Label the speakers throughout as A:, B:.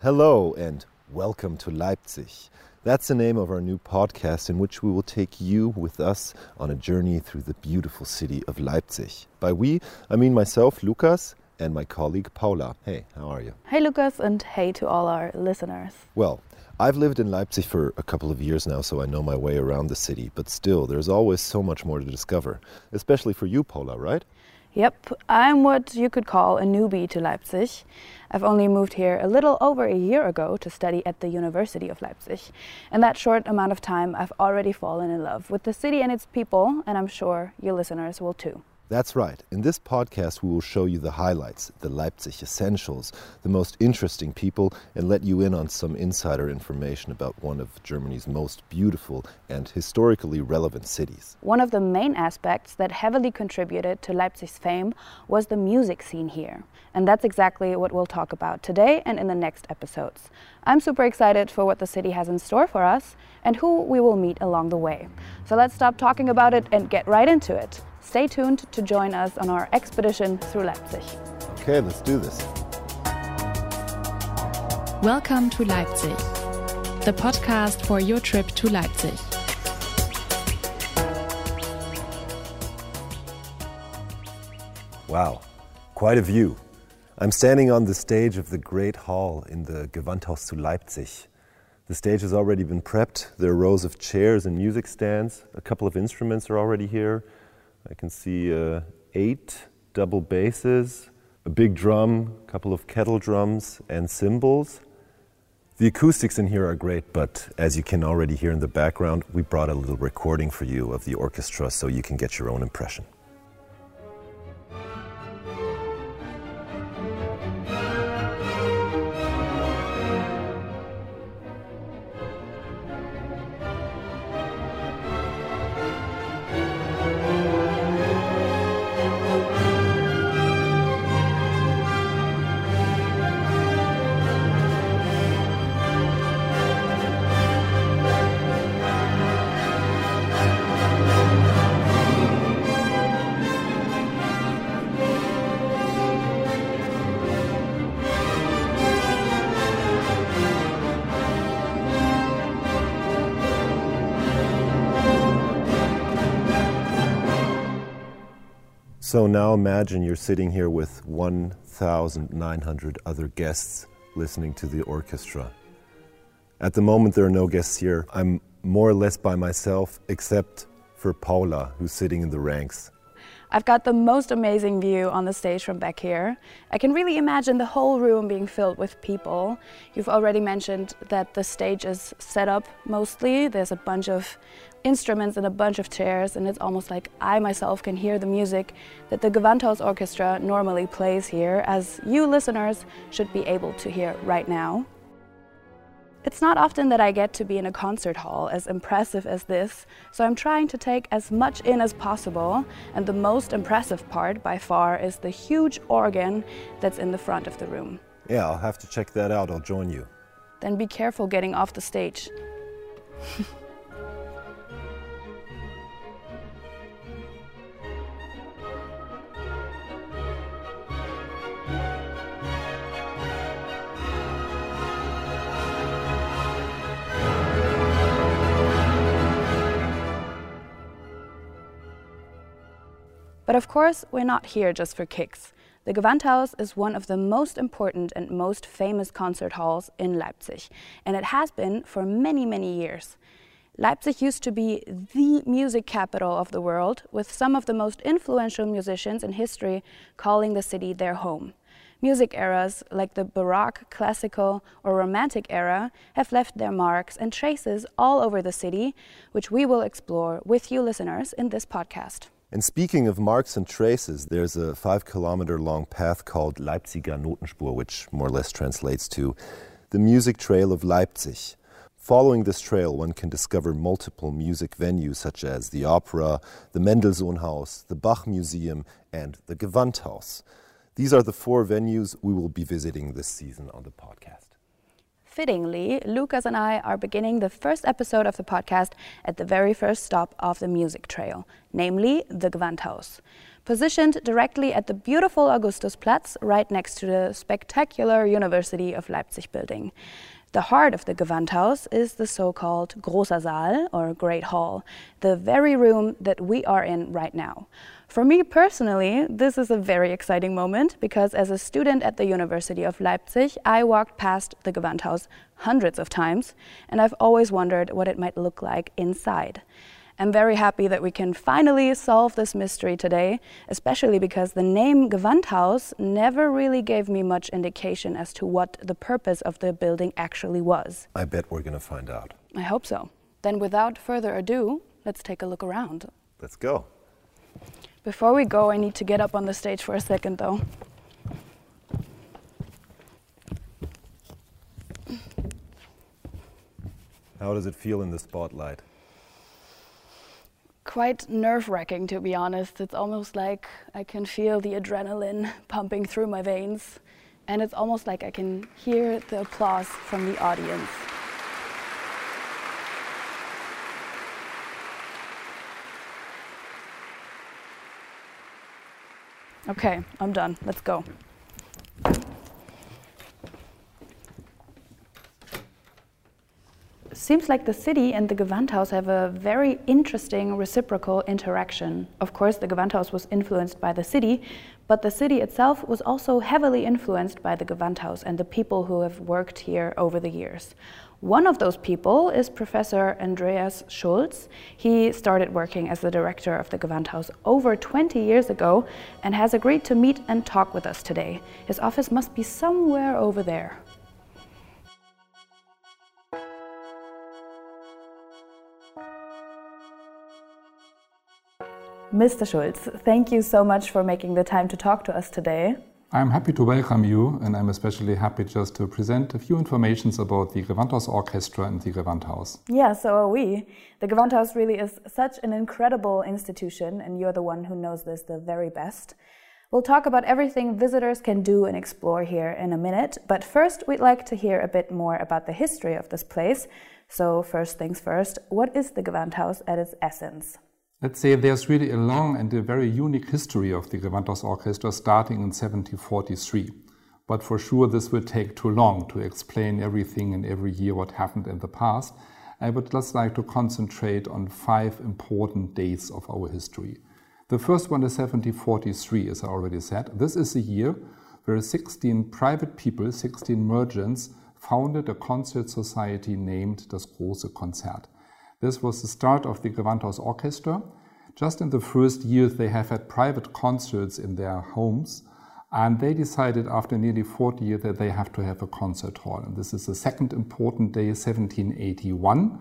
A: Hello and welcome to Leipzig. That's the name of our new podcast in which we will take you with us on a journey through the beautiful city of Leipzig. By we, I mean myself, Lukas, and my colleague Paula. Hey, how are you?
B: Hey, Lukas, and hey to all our listeners.
A: Well, I've lived in Leipzig for a couple of years now, so I know my way around the city, but still, there's always so much more to discover, especially for you, Paula, right?
B: Yep, I'm what you could call a newbie to Leipzig. I've only moved here a little over a year ago to study at the University of Leipzig. In that short amount of time, I've already fallen in love with the city and its people, and I'm sure your listeners will too.
A: That's right. In this podcast, we will show you the highlights, the Leipzig essentials, the most interesting people, and let you in on some insider information about one of Germany's most beautiful and historically relevant cities.
B: One of the main aspects that heavily contributed to Leipzig's fame was the music scene here. And that's exactly what we'll talk about today and in the next episodes. I'm super excited for what the city has in store for us and who we will meet along the way. So let's stop talking about it and get right into it. Stay tuned to join us on our expedition through Leipzig.
A: Okay, let's do this.
C: Welcome to Leipzig, the podcast for your trip to Leipzig.
A: Wow, quite a view. I'm standing on the stage of the Great Hall in the Gewandhaus zu Leipzig. The stage has already been prepped. There are rows of chairs and music stands. A couple of instruments are already here. I can see uh, eight double basses, a big drum, a couple of kettle drums, and cymbals. The acoustics in here are great, but as you can already hear in the background, we brought a little recording for you of the orchestra so you can get your own impression. So now imagine you're sitting here with 1,900 other guests listening to the orchestra. At the moment, there are no guests here. I'm more or less by myself, except for Paula, who's sitting in the ranks.
B: I've got the most amazing view on the stage from back here. I can really imagine the whole room being filled with people. You've already mentioned that the stage is set up mostly. There's a bunch of instruments and a bunch of chairs, and it's almost like I myself can hear the music that the Gewandhaus Orchestra normally plays here, as you listeners should be able to hear right now. It's not often that I get to be in a concert hall as impressive as this, so I'm trying to take as much in as possible, and the most impressive part by far is the huge organ that's in the front of the room.
A: Yeah, I'll have to check that out. I'll join you.
B: Then be careful getting off the stage. But of course, we're not here just for kicks. The Gewandhaus is one of the most important and most famous concert halls in Leipzig, and it has been for many, many years. Leipzig used to be the music capital of the world, with some of the most influential musicians in history calling the city their home. Music eras like the Baroque, Classical, or Romantic era have left their marks and traces all over the city, which we will explore with you listeners in this podcast.
A: And speaking of marks and traces, there's a five kilometer long path called Leipziger Notenspur, which more or less translates to the music trail of Leipzig. Following this trail, one can discover multiple music venues such as the Opera, the Mendelssohn House, the Bach Museum, and the Gewandhaus. These are the four venues we will be visiting this season on the podcast.
B: Fittingly, Lukas and I are beginning the first episode of the podcast at the very first stop of the music trail, namely the Gewandhaus. Positioned directly at the beautiful Augustusplatz, right next to the spectacular University of Leipzig building. The heart of the Gewandhaus is the so-called Großer Saal, or Great Hall, the very room that we are in right now. For me personally, this is a very exciting moment because as a student at the University of Leipzig, I walked past the Gewandhaus hundreds of times, and I've always wondered what it might look like inside. I'm very happy that we can finally solve this mystery today, especially because the name Gewandhaus never really gave me much indication as to what the purpose of the building actually was.
A: I bet we're going to find out.
B: I hope so. Then without further ado, let's take a look around.
A: Let's go.
B: Before we go, I need to get up on the stage for a second though.
A: How does it feel in the spotlight?
B: Quite nerve wracking, to be honest. It's almost like I can feel the adrenaline pumping through my veins, and it's almost like I can hear the applause from the audience. Okay, I'm done. Let's go. Seems like the city and the Gewandhaus have a very interesting reciprocal interaction. Of course, the Gewandhaus was influenced by the city, but the city itself was also heavily influenced by the Gewandhaus and the people who have worked here over the years. One of those people is Professor Andreas Schulz. He started working as the director of the Gewandhaus over 20 years ago and has agreed to meet and talk with us today. His office must be somewhere over there. Mr. Schulz, thank you so much for making the time to talk to us today.
D: I'm happy to welcome you, and I'm especially happy just to present a few informations about the Gewandhaus Orchestra and the Gewandhaus.
B: Yeah, so are we. The Gewandhaus really is such an incredible institution, and you're the one who knows this the very best. We'll talk about everything visitors can do and explore here in a minute, but first we'd like to hear a bit more about the history of this place. So, first things first, what is the Gewandhaus at its essence?
D: Let's say there's really a long and a very unique history of the Gewandhaus Orchestra starting in 1743. But for sure, this will take too long to explain everything and every year what happened in the past. I would just like to concentrate on five important dates of our history. The first one is 1743, as I already said. This is a year where 16 private people, 16 merchants, founded a concert society named Das Große Konzert. This was the start of the Gewandhaus Orchestra. Just in the first years, they have had private concerts in their homes, and they decided after nearly 40 years that they have to have a concert hall. And this is the second important day, 1781.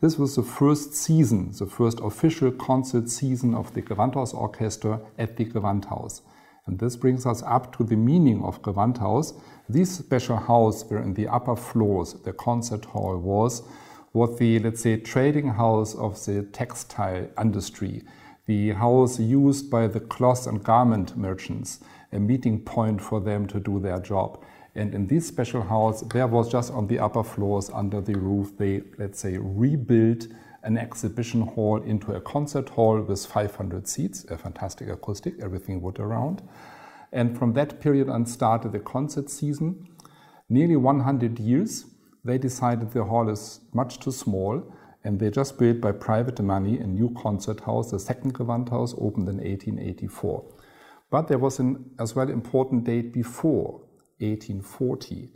D: This was the first season, the first official concert season of the Gewandhaus Orchestra at the Gewandhaus. And this brings us up to the meaning of Gewandhaus. This special house where in the upper floors the concert hall was, what the, let's say, trading house of the textile industry, the house used by the cloth and garment merchants, a meeting point for them to do their job. And in this special house, there was just on the upper floors under the roof, they, let's say, rebuilt an exhibition hall into a concert hall with 500 seats, a fantastic acoustic, everything wood around. And from that period on started the concert season. Nearly 100 years, they decided the hall is much too small and they just built by private money a new concert house. The second Gewandhaus opened in 1884. But there was an as well important date before 1840.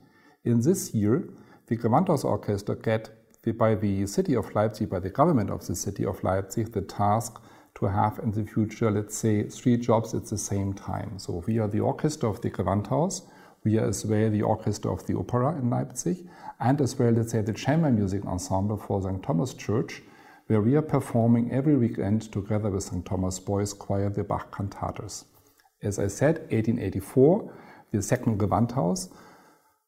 D: In this year, the Gewandhaus Orchestra get by the city of Leipzig, by the government of the city of Leipzig, the task to have in the future, let's say, three jobs at the same time. So we are the orchestra of the Gewandhaus, we are as well the orchestra of the opera in Leipzig, and as well, let's say, the chamber music ensemble for St. Thomas Church, where we are performing every weekend together with St. Thomas Boys Choir the Bach cantatas. As I said, 1884, the second Gewandhaus,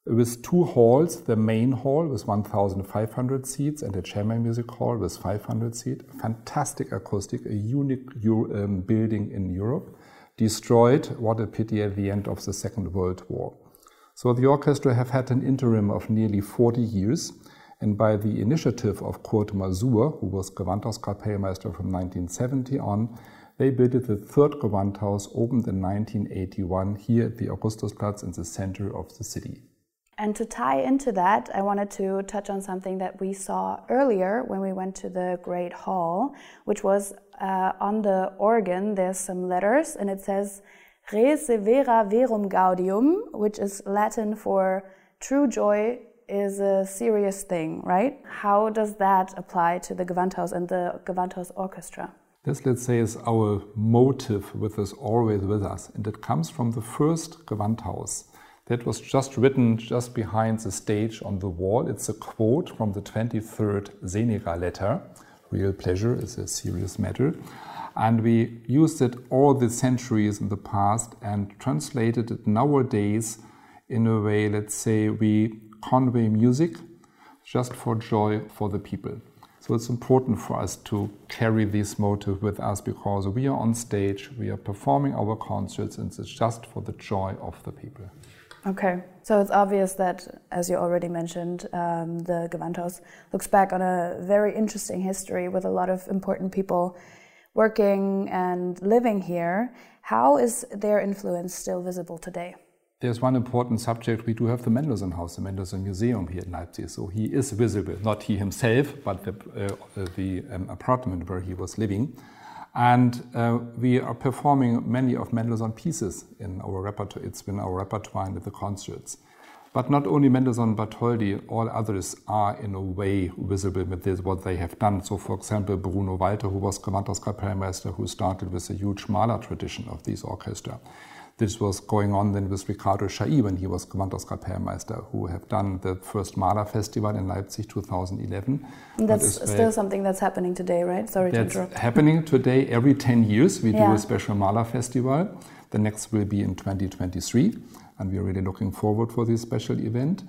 D: with two halls, the main hall with 1,500 seats and the chamber music hall with 500 seats. Fantastic acoustic, a unique um, building in Europe. Destroyed, what a pity, at the end of the Second World War. So the orchestra have had an interim of nearly 40 years, and by the initiative of Kurt Masur, who was Gewandhauskapellmeister from 1970 on, They built the third Gewandhaus, opened in 1981 here at the Augustusplatz in the center of the city.
B: And to tie into that, I wanted to touch on something that we saw earlier when we went to the Great Hall, which was uh, on the organ, there's some letters, and it says Res severa verum gaudium, which is Latin for true joy is a serious thing, right? How does that apply to the Gewandhaus and the Gewandhaus Orchestra?
D: This, let's say, is our motive with us always with us, and it comes from the first Gewandhaus. That was just written just behind the stage on the wall. It's a quote from the 23rd Seneca letter. Real pleasure is a serious matter. And we used it all the centuries in the past and translated it nowadays in a way, let's say, we convey music just for joy for the people. So it's important for us to carry this motive with us because we are on stage, we are performing our concerts, and it's just for the joy of the people.
B: Okay, so it's obvious that, as you already mentioned, um, the Gewandhaus looks back on a very interesting history with a lot of important people working and living here. How is their influence still visible today?
D: There's one important subject. We do have the Mendelssohn House, the Mendelssohn Museum here in Leipzig. So he is visible, not he himself, but the, uh, the um, apartment where he was living. And uh, we are performing many of Mendelssohn pieces in our repertoire. It's been our repertoire in the concerts. But not only Mendelssohn, Bartholdy, all others are in a way visible with this, what they have done. So, for example, Bruno Walter, who was Gewandhauskapellmeister, who started with a huge Mahler tradition of this orchestra. This was going on then with Riccardo Chailly when he was Gewandhauskapellmeister, who have done the first Mahler Festival in Leipzig 2011.
B: And that's that still something that's happening today, right? Sorry to interrupt.
D: happening today. Every 10 years, we yeah. do a special Mahler Festival. The next will be in 2023, and we're really looking forward for this special event.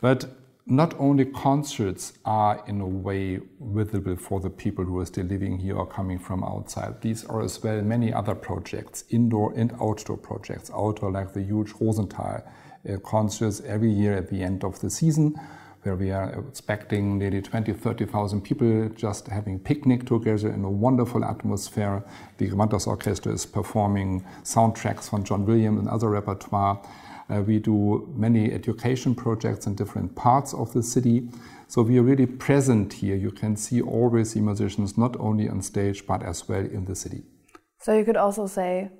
D: But not only concerts are in a way visible for the people who are still living here or coming from outside. These are as well many other projects, indoor and outdoor projects. Outdoor, like the huge Rosenthal uh, concerts every year at the end of the season, where we are expecting nearly 20, 30,000 people just having picnic together in a wonderful atmosphere. The Gewandhaus Orchestra is performing soundtracks from John Williams and other repertoire. Uh, we do many education projects in different parts of the city. So we are really present here. You can see always the musicians not only on stage but as well in the city.
B: So you could also say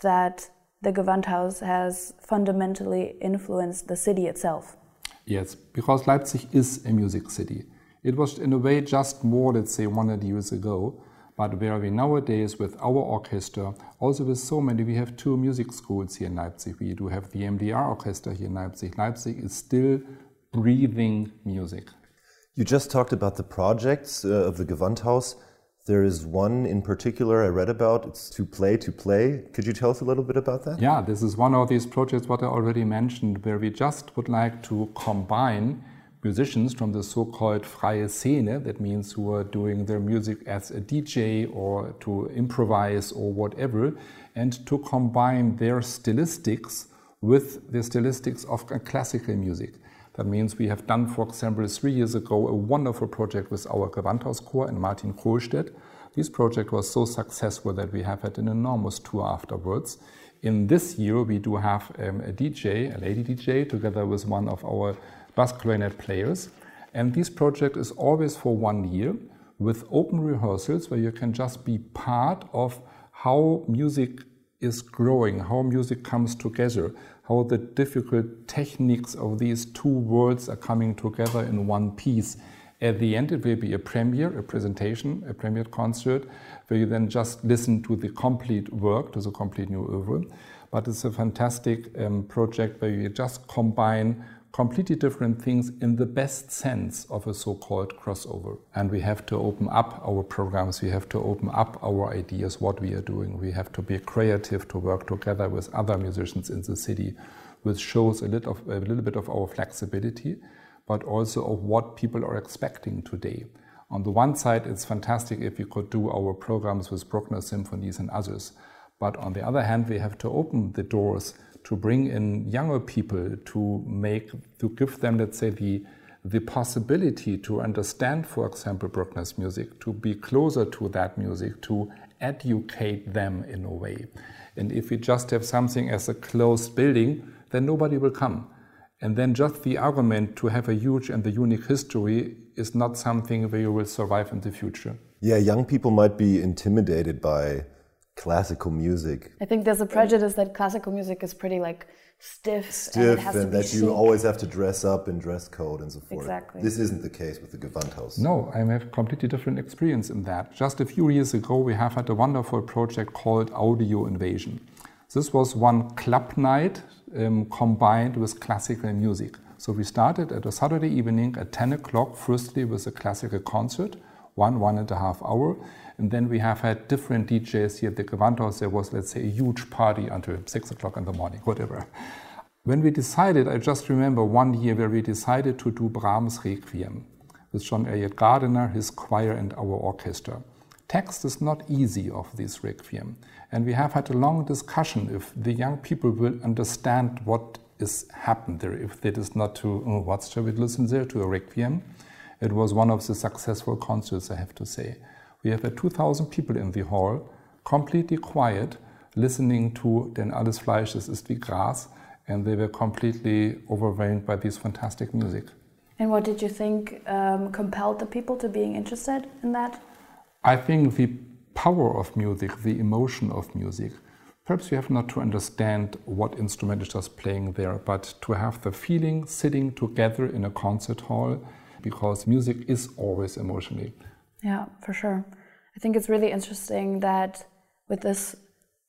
B: that the Gewandhaus has fundamentally influenced the city itself.
D: Yes, because Leipzig is a music city. It was in a way just more, let's say, 100 years ago but where we nowadays with our orchestra, also with so many, we have two music schools here in Leipzig. We do have the MDR orchestra here in Leipzig. Leipzig is still breathing music.
A: You just talked about the projects uh, of the Gewandhaus. There is one in particular I read about. It's to play to play. Could you tell us a little bit about that?
D: Yeah, this is one of these projects what I already mentioned, where we just would like to combine musicians from the so-called freie Szene, that means who are doing their music as a DJ or to improvise or whatever, and to combine their stylistics with the stylistics of classical music. That means we have done, for example, three years ago, a wonderful project with our Gewandhauschor and Martin Kohlstedt. This project was so successful that we have had an enormous tour afterwards. In this year, we do have um, a DJ, a lady DJ, together with one of our bass players. And this project is always for one year with open rehearsals where you can just be part of how music is growing, how music comes together, how the difficult techniques of these two worlds are coming together in one piece. At the end, it will be a premiere, a presentation, a premiere concert, where you then just listen to the complete work, to the complete new oeuvre. But it's a fantastic um, project where you just combine completely different things in the best sense of a so called crossover. And we have to open up our programs, we have to open up our ideas, what we are doing. We have to be creative to work together with other musicians in the city, which shows a little, of, a little bit of our flexibility, but also of what people are expecting today. On the one side, it's fantastic if we could do our programs with Bruckner symphonies and others. But on the other hand, we have to open the doors to bring in younger people to make to give them let's say the the possibility to understand for example bruckner's music to be closer to that music to educate them in a way. And if we just have something as a closed building, then nobody will come. And then just the argument to have a huge and the unique history is not something where you will survive in the future.
A: Yeah, young people might be intimidated by classical music.
B: I think there's a prejudice that classical music is pretty like stiff,
A: Stiff
B: and,
A: and, that you
B: chic.
A: always have to dress up in dress code and so forth.
B: Exactly.
A: This isn't the case with the Gewandhaus.
D: No, I have completely different experience in that. Just a few years ago, we have had a wonderful project called Audio Invasion. This was one club night um, combined with classical music. So we started at a Saturday evening at 10 o'clock, firstly with a classical concert, one, one and a half hour. And then we have had different DJs here at the Gewandhaus. There was, let's say, a huge party until 6 o'clock in the morning, whatever. When we decided, I just remember one year where we decided to do Brahms Requiem with John Eliot Gardiner, his choir, and our orchestra. Text is not easy of this Requiem. And we have had a long discussion if the young people will understand what is happened there, if it is not to, oh, what shall we listen there, to a Requiem. It was one of the successful concerts, I have to say. We have had 2,000 people in the hall, completely quiet, listening to Denn alles Fleisch, es ist wie Gras, and they were completely overwhelmed by this fantastic music.
B: And what did you think um, compelled the people to being interested in that?
D: I think the power of music, the emotion of music, perhaps you have not to understand what instrument is just playing there, but to have the feeling sitting together in a concert hall, because music is always emotionally.
B: Yeah, for sure. I think it's really interesting that with this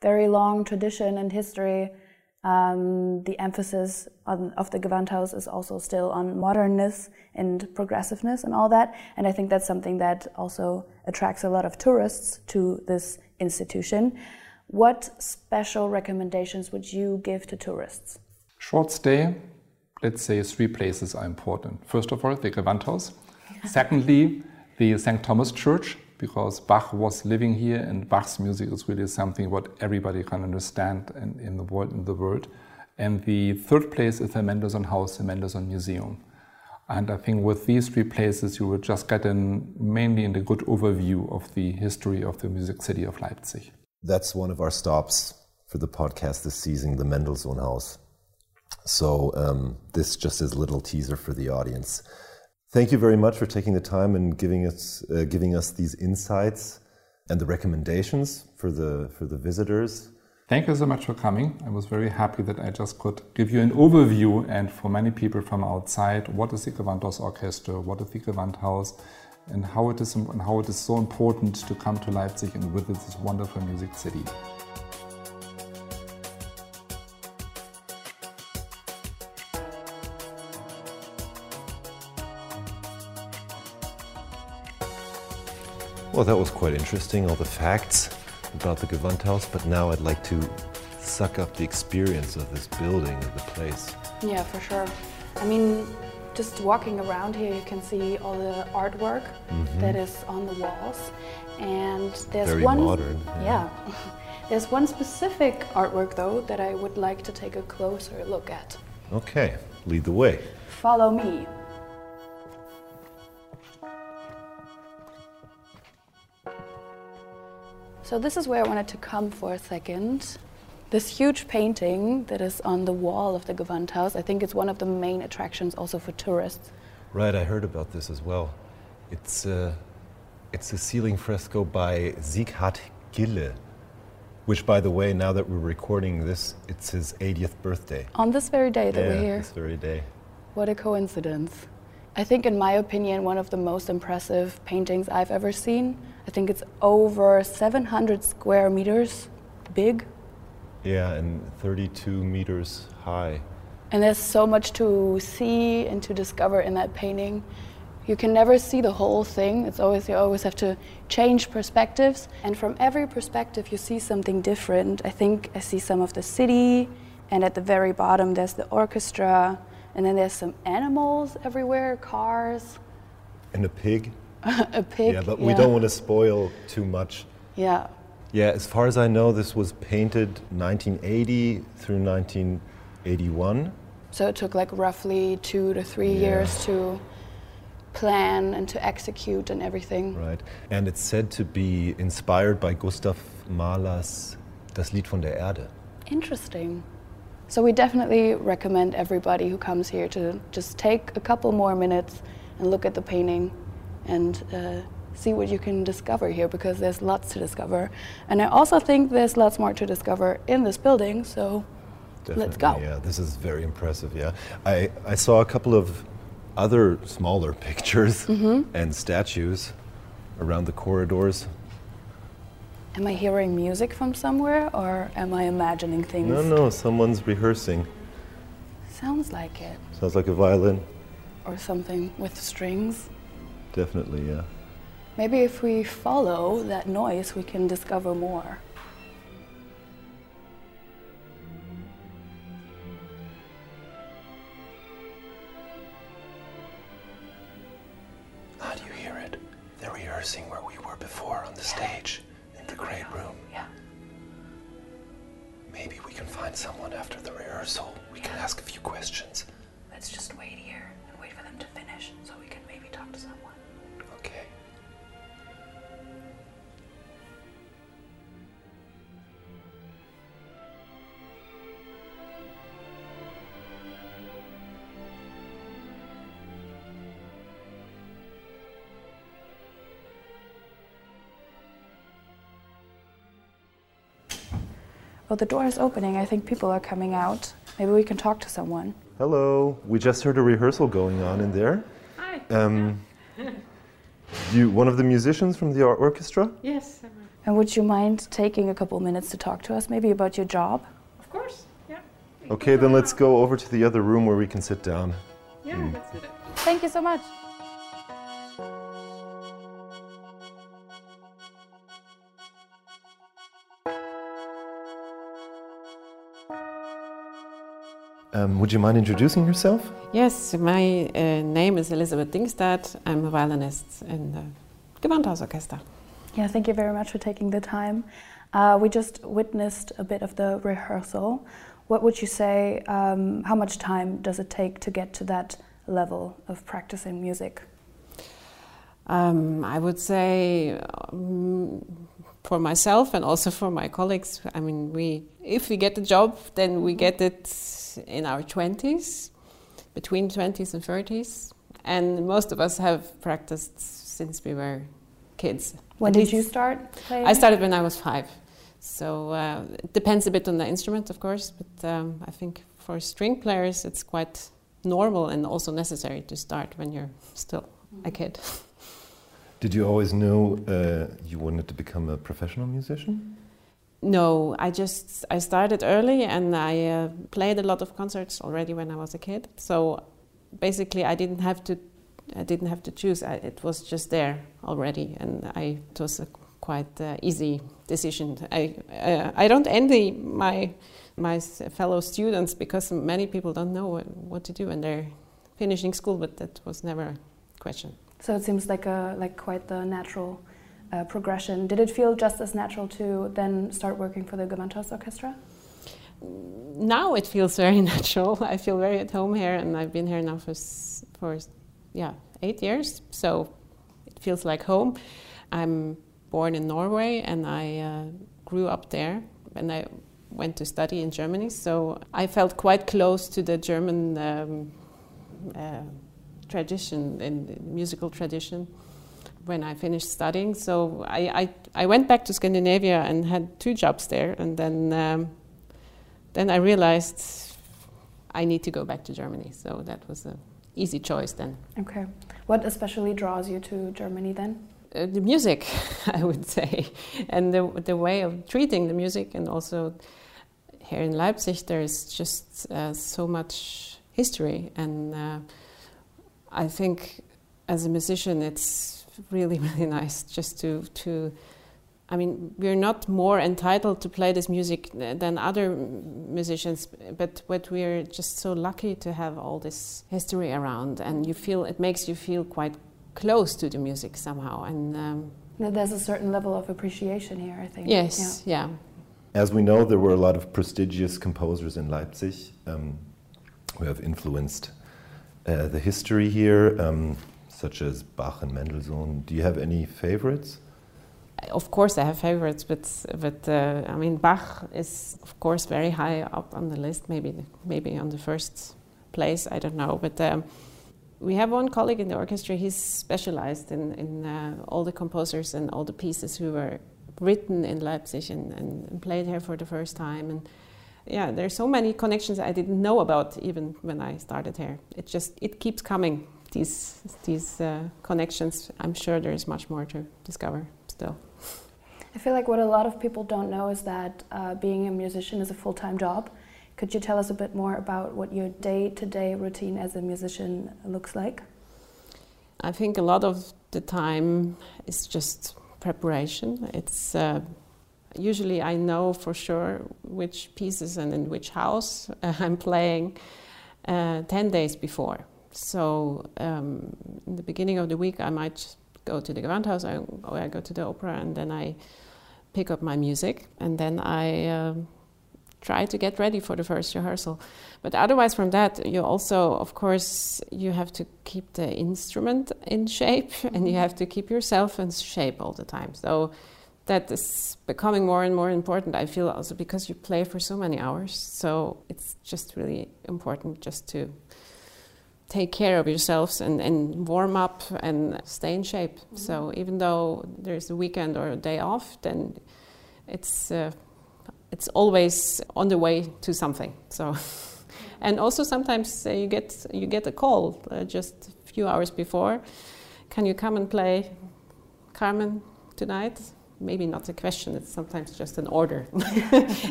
B: very long tradition and history, um, the emphasis on, of the Gewandhaus is also still on modernness and progressiveness and all that. And I think that's something that also attracts a lot of tourists to this institution. What special recommendations would you give to tourists?
D: Short stay, let's say three places are important. First of all, the Gewandhaus. Secondly, the St. Thomas Church, because Bach was living here and Bach's music is really something what everybody can understand in, in the world in the world. And the third place is the Mendelssohn House, the Mendelssohn Museum. And I think with these three places you will just get in mainly in the good overview of the history of the music city of Leipzig.
A: That's one of our stops for the podcast this season, the Mendelssohn House. So um, this just is a little teaser for the audience. Thank you very much for taking the time and giving us uh, giving us these insights and the recommendations for the for the visitors.
D: Thank you so much for coming. I was very happy that I just could give you an overview and for many people from outside, what is the Gewandhaus Orchestra, what is the Gewandhaus, and how it is and how it is so important to come to Leipzig and visit this wonderful music city.
A: Well, that was quite interesting, all the facts about the Gewandhaus, but now I'd like to suck up the experience of this building and the place.
B: Yeah, for sure. I mean, just walking around here, you can see all the artwork mm-hmm. that is on the walls. And there's
A: Very
B: one.
A: modern,
B: Yeah. there's one specific artwork, though, that I would like to take a closer look at.
A: Okay, lead the way.
B: Follow me. So this is where I wanted to come for a second. This huge painting that is on the wall of the Gewandhaus, I think it's one of the main attractions also for tourists.
A: Right, I heard about this as well. It's uh, it's a ceiling fresco by Sieghard Gille, which, by the way, now that we're recording this, it's his 80th birthday.
B: On this very day that
A: yeah,
B: we're here.
A: this very day.
B: What a coincidence. I think, in my opinion, one of the most impressive paintings I've ever seen. I think it's over 700 square meters big,
A: Yeah, and 32 meters high.
B: and there's so much to see and to discover in that painting. You can never see the whole thing. It's always you always have to change perspectives, and from every perspective you see something different. I think I see some of the city, and at the very bottom there's the orchestra, and then there's some animals everywhere, cars,
A: And a pig.
B: a pig.
A: yeah, but we don't want to spoil too much.
B: Yeah,
A: Yeah, as far as I know, this was painted 1980 through 1981.
B: so it took like roughly two to three
A: Yeah.
B: years to plan and to execute and everything.
A: Right. And it's said to be inspired by Gustav Mahler's Das Lied von der Erde.
B: Interesting. So we definitely recommend everybody who comes here to just take a couple more minutes and look at the painting and uh, see what you can discover here because there's lots to discover. And I also think there's lots more to discover in this building, so
A: Definitely,
B: let's go.
A: Yeah, this is very impressive. Yeah, I, I saw a couple of other smaller pictures
B: Mm-hmm.
A: and statues around the corridors.
B: Am I hearing music from somewhere or am I imagining things?
A: No, no, someone's rehearsing.
B: Sounds like it.
A: Sounds like a violin.
B: Or something with strings.
A: Definitely, yeah.
B: Maybe if we follow that noise, we can discover more.
A: How do you hear it? They're rehearsing where we were before on the stage after the rehearsal. We can ask a few questions.
B: Let's just wait here and wait for them to finish so we can maybe talk to someone.
A: Okay.
B: Oh, the door is opening. I think people are coming out. Maybe we can talk to someone.
A: Hello. We just heard a rehearsal going on in there.
E: Hi.
A: Um, you, one of the musicians from the or- orchestra?
E: Yes,
B: And would you mind taking a couple minutes to talk to us, maybe about your job?
E: of course. Yeah.
A: Okay, then let's go over to the other room where we can sit down.
E: Yeah, let's do that.
B: Thank you so much.
A: Would you mind introducing yourself?
E: Yes, my uh, name is Elisabeth Dingstad. I'm a violinist in the Gewandhausorchester.
B: Yeah, thank you very much for taking the time. Uh, we just witnessed a bit of the rehearsal. What would you say? Um, how much time does it take to get to that level of practicing music?
E: Um, I would say um, for myself and also for my colleagues, I mean, we if we get the job, then we get it in our 20s, between 20s and 30s. And most of us have practiced since we were kids.
B: When did you start playing?
E: I started when I was five. So uh, it depends a bit on the instrument, of course, but um, I think for string players it's quite normal and also necessary to start when you're still a kid.
A: Did you always know uh, you wanted to become a professional musician?
E: No, I just I started early and I uh, played a lot of concerts already when I was a kid. So basically, I didn't have to I didn't have to choose. I, it was just there already, and I it was a quite uh, easy decision. I uh, I don't envy my my fellow students because many people don't know what, what to do when they're finishing school, but that was never a question.
B: So it seems like a like quite the natural uh, progression. Did it feel just as natural to then start working for the Gewandhaus Orchestra?
E: now it feels very natural. I feel very at home here, and I've been here now for for yeah eight years, so it feels like home. I'm born in Norway, and I uh, grew up there, and I went to study in Germany. So I felt quite close to the German um, uh, tradition and the musical tradition when I finished studying. So I, I, I went back to Scandinavia and had two jobs there, and then. Um, then I realized I need to go back to Germany. So that was an easy choice then.
B: Okay. What especially draws you to Germany then?
E: Uh, the music, I would say, and the, the way of treating the music, and also here in Leipzig, there's just uh, so much history. And uh, I think as a musician, it's really, really nice just to, to I mean, we're not more entitled to play this music than other musicians, but what we're just so lucky to have all this history around, and you feel it makes you feel quite close to the music somehow. And um,
B: There's a certain level of appreciation here, I think.
E: yes, yeah.
A: As we know, there were a lot of prestigious composers in Leipzig um, who have influenced uh, the history here. Um, such as Bach and Mendelssohn. Do you have any favorites?
E: Of course, I have favorites, but but uh, I mean Bach is of course very high up on the list. Maybe maybe on the first place. I don't know, but. Um, we have one colleague in the orchestra. He's specialized in, in uh, all the composers and all the pieces who were written in Leipzig and, and, played here for the first time. And yeah, there's so many connections I didn't know about even when I started here. It just it keeps coming. These these uh, connections. I'm sure there's much more to discover still.
B: I feel like what a lot of people don't know is that uh, being a musician is a full time job. Could you tell us a bit more about what your day to day routine as a musician looks like?
E: I think a lot of the time is just preparation. It's uh, usually I know for sure which pieces and in which house uh, I'm playing uh, 10 days before. So um, in the beginning of the week, I might go to the Gewandhaus or I go to the opera and then I pick up my music and then I um, try to get ready for the first rehearsal. But otherwise, from that, you also, of course, you have to keep the instrument in shape and you have to keep yourself in shape all the time. So that is becoming more and more important. I feel also because you play for so many hours. So it's just really important just to take care of yourselves and, and warm up and stay in shape. Mm-hmm. So even though there's a weekend or a day off, then it's uh, it's always on the way to something. So, and also sometimes uh, you get you get a call uh, just a few hours before. Can you come and play Carmen tonight? Maybe not a question. It's sometimes just an order,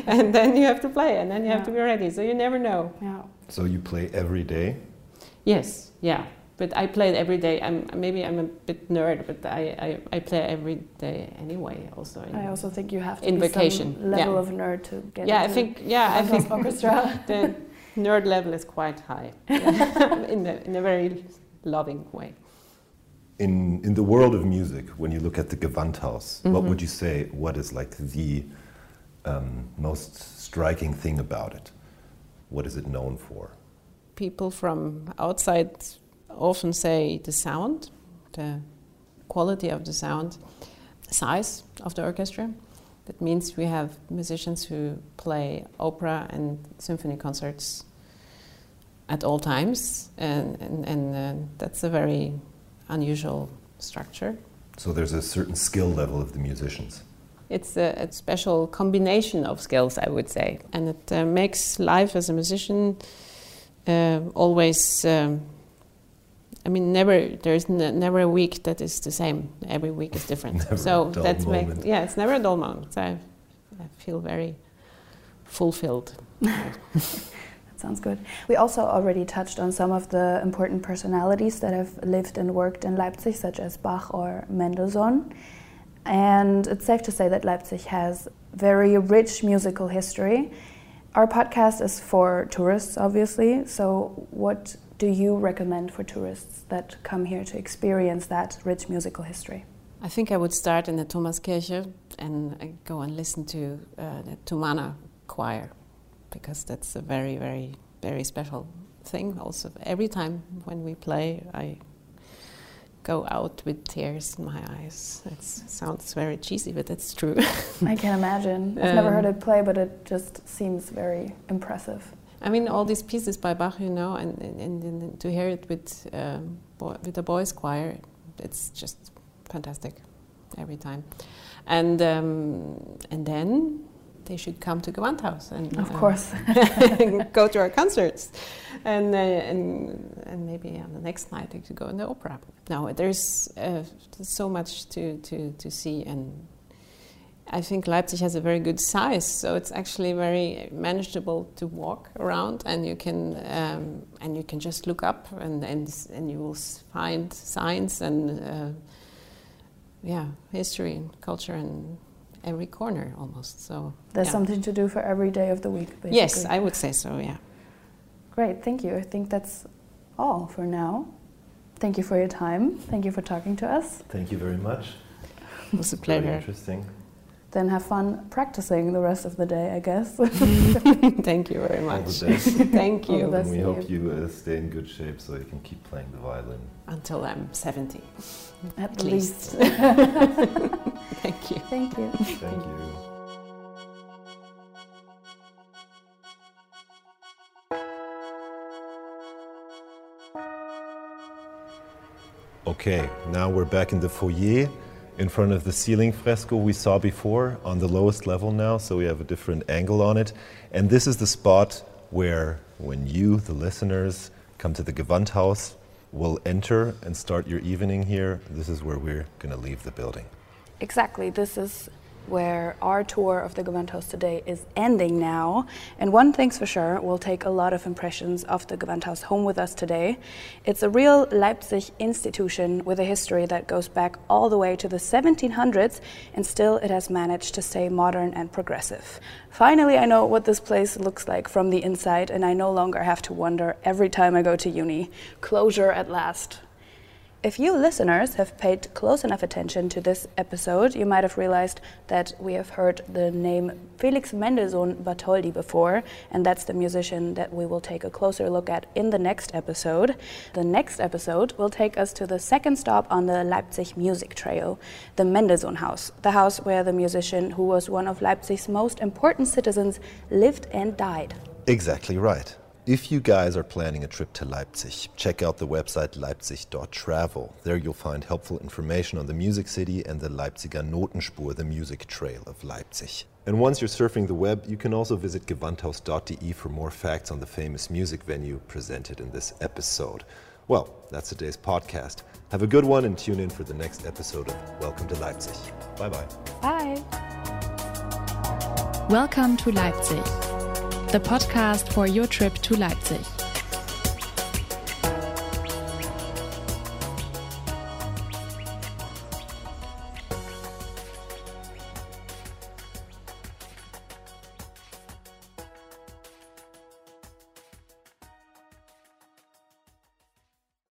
E: and then you have to play, and then you yeah. have to be ready. So you never know.
B: Yeah.
A: So you play every day.
E: Yes. Yeah but I play it every day. I'm maybe I'm a bit nerd, but I, I, I play every day anyway. Also,
B: I also think you have to
E: in
B: be
E: vacation
B: some level
E: yeah.
B: of nerd to get.
E: Yeah, I think yeah, I think
B: orchestra.
E: the nerd level is quite high in the, in a very loving way.
A: In in the world of music, when you look at the Gewandhaus, mm -hmm. what would you say? What is like the um, most striking thing about it? What is it known for?
E: People from outside often say the sound, the quality of the sound, size of the orchestra. That means we have musicians who play opera and symphony concerts at all times, and, and, and uh, that's a very unusual structure.
A: So there's a certain skill level of the musicians.
E: It's a, a special combination of skills, I would say, and it uh, makes life as a musician uh, always. Um, I mean, never there's never a week that is the same. Every week is different.
A: so that's moment.
E: yeah, it's never a dull moment. So I, I feel very fulfilled.
B: sounds good. We also already touched on some of the important personalities that have lived and worked in Leipzig, such as Bach or Mendelssohn. And it's safe to say that Leipzig has very rich musical history. Our podcast is for tourists, obviously. So, what do you recommend for tourists that come here to experience that rich musical history?
E: I think I would start in the Thomaskirche and go and listen to uh, the Thomaner choir because that's a very, very, very special thing. Also, every time when we play, I go out with tears in my eyes. It sounds very cheesy, but it's true.
B: I can imagine. I've um, never heard it play, but it just seems very impressive.
E: I mean, all these pieces by Bach, you know, and, and, and to hear it with um, with the boys' choir, it's just fantastic every time. And um, and then they should come to Gewandhaus and
B: of uh, course
E: go to our concerts, and uh, and and maybe on the next night they could go in the opera. Now there's uh, so much to to to see and I think Leipzig has a very good size, so it's actually very manageable to walk around, and you can um, and you can just look up, and and, and you will find signs and uh, yeah, history and culture in every corner almost. So
B: there's
E: yeah.
B: something to do for every day of the week. Basically.
E: Yes, I would say so. Yeah.
B: Great, thank you. I think that's all for now. Thank you for your time. Thank you for talking to us.
A: Thank you very much.
E: It was a pleasure.
A: Very interesting.
B: Then have fun practicing the rest of the day, I guess.
E: Thank you very
A: All
E: much.
A: the best.
E: Thank
B: All the
E: you.
B: best.
A: and we
B: to
A: hope you uh, stay in good shape so you can keep playing the violin.
E: Until I'm 70.
B: At,
E: At
B: least.
E: least. Thank you.
B: Thank you.
A: Thank you. Okay, now we're back in the foyer in front of the ceiling fresco we saw before on the lowest level now, so we have a different angle on it. And this is the spot where, when you, the listeners, come to the Gewandhaus, will enter and start your evening here. This is where we're going to leave the building.
B: Exactly. This is where our tour of the Gewandhaus today is ending now. And one thing's for sure, we'll take a lot of impressions of the Gewandhaus home with us today. It's a real Leipzig institution with a history that goes back all the way to the 1700s, and still it has managed to stay modern and progressive. Finally, I know what this place looks like from the inside, and I no longer have to wonder every time I go to uni. Closure at last. If you listeners have paid close enough attention to this episode, you might have realized that we have heard the name Felix Mendelssohn Bartholdy before, and that's the musician that we will take a closer look at in the next episode. The next episode will take us to the second stop on the Leipzig music trail, the Mendelssohn House, the house where the musician, who was one of Leipzig's most important citizens, lived and died.
A: Exactly right. If you guys are planning a trip to Leipzig, check out the website leipzig.travel. There you'll find helpful information on the music city and the Leipziger Notenspur, the music trail of Leipzig. And once you're surfing the web, you can also visit gewandhaus.de for more facts on the famous music venue presented in this episode. Well, that's today's podcast. Have a good one and tune in for the next episode of Welcome to Leipzig. Bye bye.
B: Bye!
C: Welcome to Leipzig, the podcast for your trip to Leipzig.